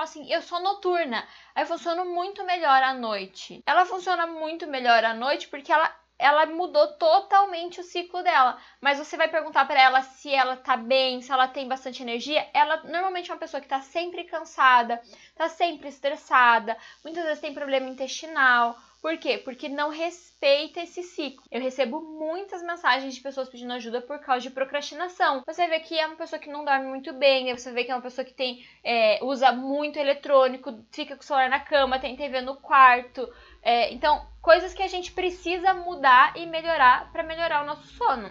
fala assim, eu sou noturna, aí funciona muito melhor à noite. Ela funciona muito melhor à noite porque ela ela mudou totalmente o ciclo dela. Mas você vai perguntar para ela se ela tá bem, se ela tem bastante energia. Ela normalmente é uma pessoa que tá sempre cansada, tá sempre estressada, muitas vezes tem problema intestinal. Por quê? Porque não respeita esse ciclo. Eu recebo muitas mensagens de pessoas pedindo ajuda por causa de procrastinação. Você vê que é uma pessoa que não dorme muito bem, você vê que é uma pessoa que tem é, usa muito eletrônico, fica com o celular na cama, tem TV no quarto. É, então, coisas que a gente precisa mudar e melhorar para melhorar o nosso sono.